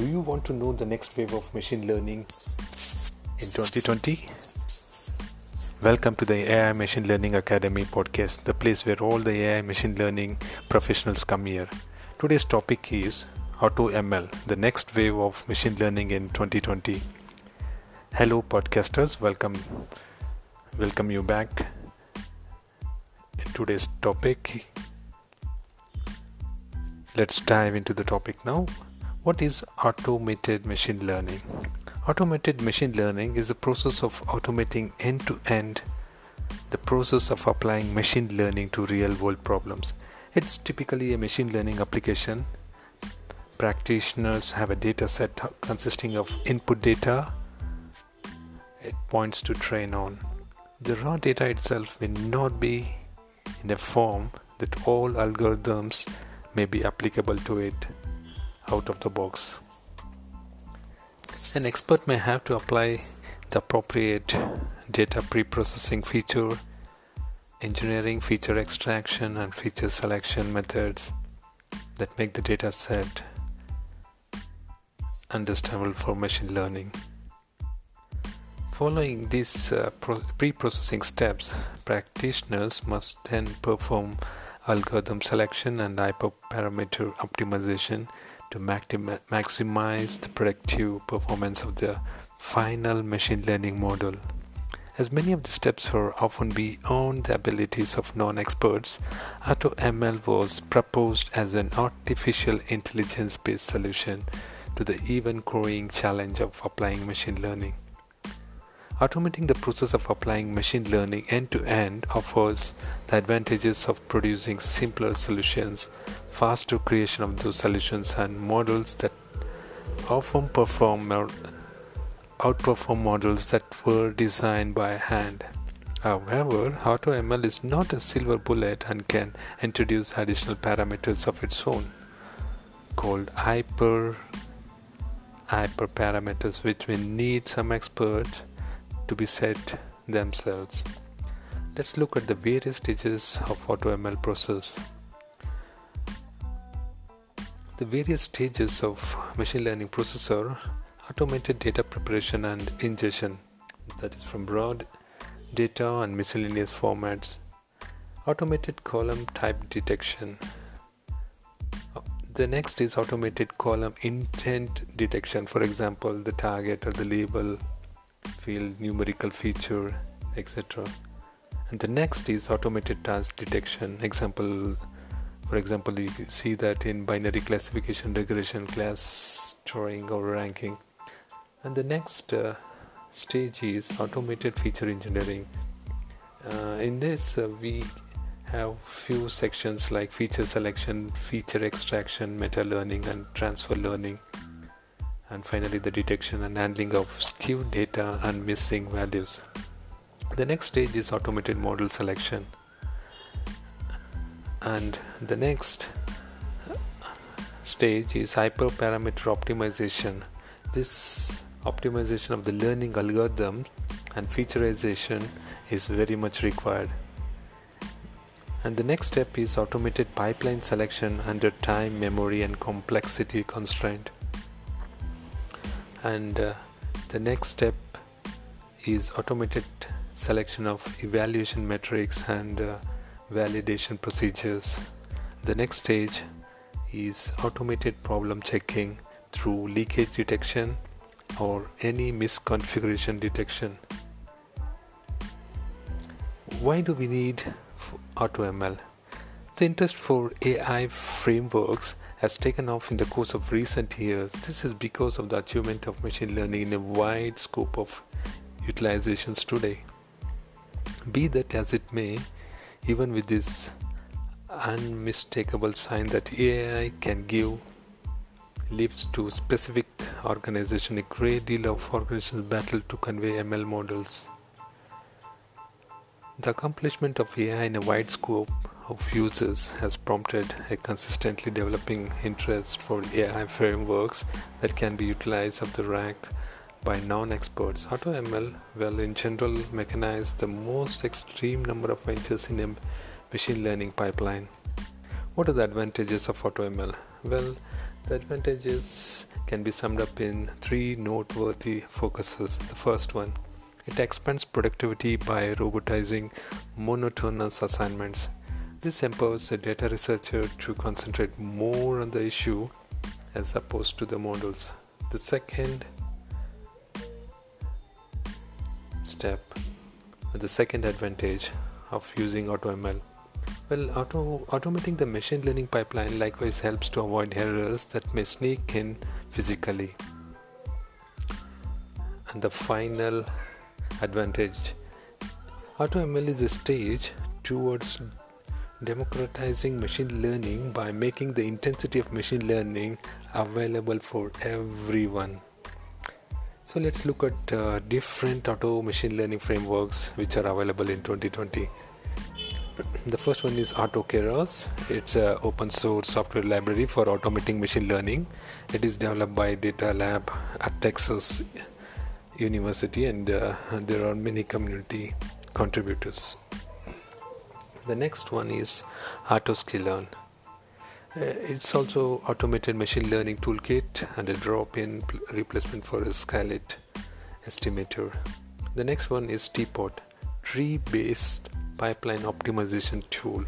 Do you want to know the next wave of machine learning in 2020? Welcome to the AI Machine Learning Academy podcast, the place where all the AI machine learning professionals come here. Today's topic is AutoML, the next wave of machine learning in 2020. Hello, podcasters. Welcome, welcome you back. In today's topic, let's dive into the topic now. What is automated machine learning? Automated machine learning is the process of automating end to end the process of applying machine learning to real world problems. It's typically a machine learning application. Practitioners have a data set consisting of input data, it points to train on. The raw data itself may not be in a form that all algorithms may be applicable to it out of the box. An expert may have to apply the appropriate data pre-processing feature, engineering feature extraction and feature selection methods that make the data set understandable for machine learning. Following these uh, pre processing steps, practitioners must then perform algorithm selection and hyperparameter optimization to maximize the predictive performance of the final machine learning model. As many of the steps are often beyond the abilities of non experts, AutoML was proposed as an artificial intelligence based solution to the even growing challenge of applying machine learning. Automating the process of applying machine learning end to end offers the advantages of producing simpler solutions, faster creation of those solutions, and models that often perform or outperform models that were designed by hand. However, AutoML is not a silver bullet and can introduce additional parameters of its own called hyper hyperparameters which will need some experts to be set themselves. Let's look at the various stages of AutoML process. The various stages of machine learning process are automated data preparation and ingestion, that is from raw data and miscellaneous formats, automated column type detection. The next is automated column intent detection, for example, the target or the label field numerical feature etc and the next is automated task detection. Example for example you see that in binary classification regression clustering or ranking. And the next uh, stage is automated feature engineering. Uh, in this uh, we have few sections like feature selection feature extraction meta learning and transfer learning and finally the detection and handling of skewed data and missing values. The next stage is automated model selection, and the next stage is hyperparameter optimization. This optimization of the learning algorithm and featureization is very much required. And the next step is automated pipeline selection under time, memory, and complexity constraint and uh, the next step is automated selection of evaluation metrics and uh, validation procedures the next stage is automated problem checking through leakage detection or any misconfiguration detection why do we need AutoML? The interest for AI frameworks has taken off in the course of recent years. This is because of the achievement of machine learning in a wide scope of utilizations today. Be that as it may, even with this unmistakable sign that AI can give leads to specific organization a great deal of organizations battle to convey ML models. The accomplishment of AI in a wide scope of users has prompted a consistently developing interest for AI frameworks that can be utilized off the rack by non-experts. AutoML will in general mechanize the most extreme number of ventures in a machine learning pipeline. What are the advantages of AutoML? Well, The advantages can be summed up in three noteworthy focuses. The first one it expands productivity by robotizing monotonous assignments. This empowers a data researcher to concentrate more on the issue as opposed to the models. The second step, the second advantage of using AutoML. Well, auto, automating the machine learning pipeline likewise helps to avoid errors that may sneak in physically. And the final advantage AutoML is a stage towards democratizing machine learning by making the intensity of machine learning available for everyone. So let's look at uh, different auto machine learning frameworks which are available in 2020. The first one is AutoKeras. It's an open source software library for automating machine learning. It is developed by Data Lab at Texas University, and uh, there are many community contributors. The next one is AutoSklearn. Uh, it's also automated machine learning toolkit and a drop-in replacement for a scikit-learn estimator. The next one is TPOT, tree-based pipeline optimization tool.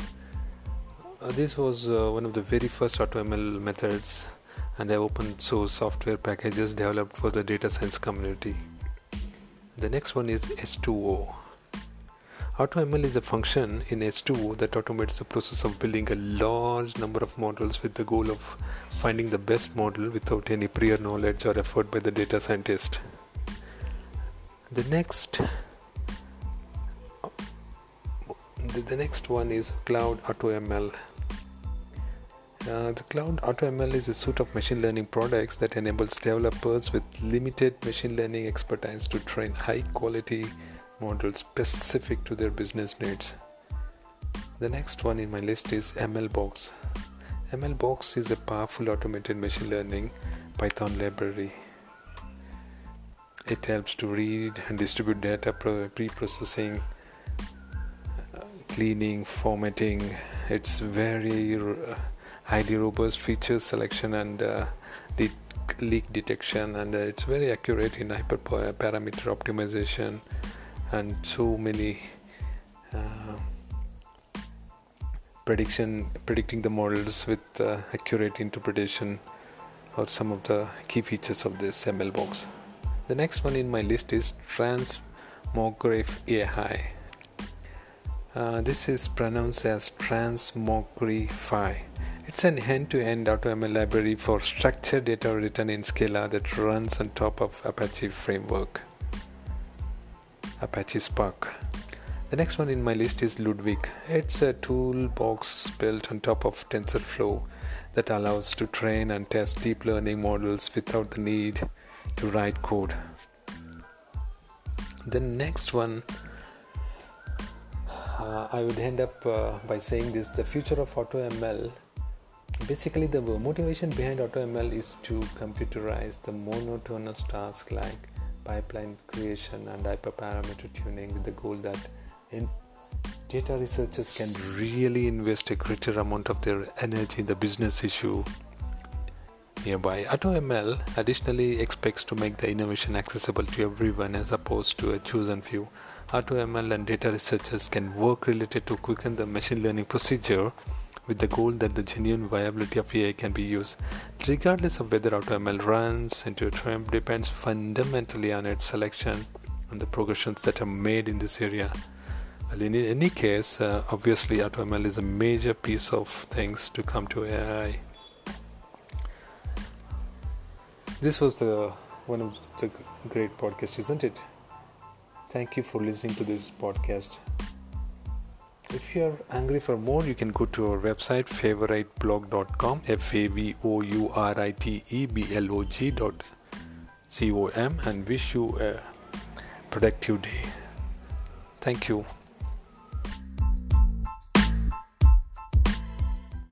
Uh, this was uh, one of the very first AutoML methods and a open source software packages developed for the data science community. The next one is H2O AutoML is a function in H2O that automates the process of building a large number of models with the goal of finding the best model without any prior knowledge or effort by the data scientist. The next the next one is Cloud AutoML. Uh, the Cloud AutoML is a suite of machine learning products that enables developers with limited machine learning expertise to train high quality model specific to their business needs. The next one in my list is MLBox. MLBox is a powerful automated machine learning Python library. It helps to read and distribute data pre processing, uh, cleaning, formatting. It's very uh, highly robust feature selection and uh, leak detection, and uh, it's very accurate in hyperparameter optimization and so many uh, prediction predicting the models with uh, accurate interpretation or some of the key features of this MLBox. The next one in my list is Transmograph AI. Uh, this is pronounced as Transmogrify. It's an end-to-end AutoML library for structured data written in Scala that runs on top of Apache framework. Apache Spark. The next one in my list is Ludwig. It's a toolbox built on top of TensorFlow that allows to train and test deep learning models without the need to write code. The next one, uh, I would end up uh, by saying this the future of AutoML. Basically, the motivation behind AutoML is to computerize the monotonous tasks like pipeline creation and hyperparameter tuning with the goal that in data researchers can really invest a greater amount of their energy in the business issue nearby. AutoML additionally expects to make the innovation accessible to everyone as opposed to a chosen few. AutoML and data researchers can work related to quicken the machine learning procedure with the goal that the genuine viability of AI can be used. Regardless of whether AutoML runs into a triumph depends fundamentally on its selection and the progressions that are made in this area. Well, in any case, uh, obviously AutoML is a major piece of things to come to AI. This was the one of the great podcasts, isn't it? Thank you for listening to this podcast. If you're hungry for more, you can go to our website favouriteblog.com, F A V O U R I T E B L O G dot C O M, and wish you a productive day. Thank you.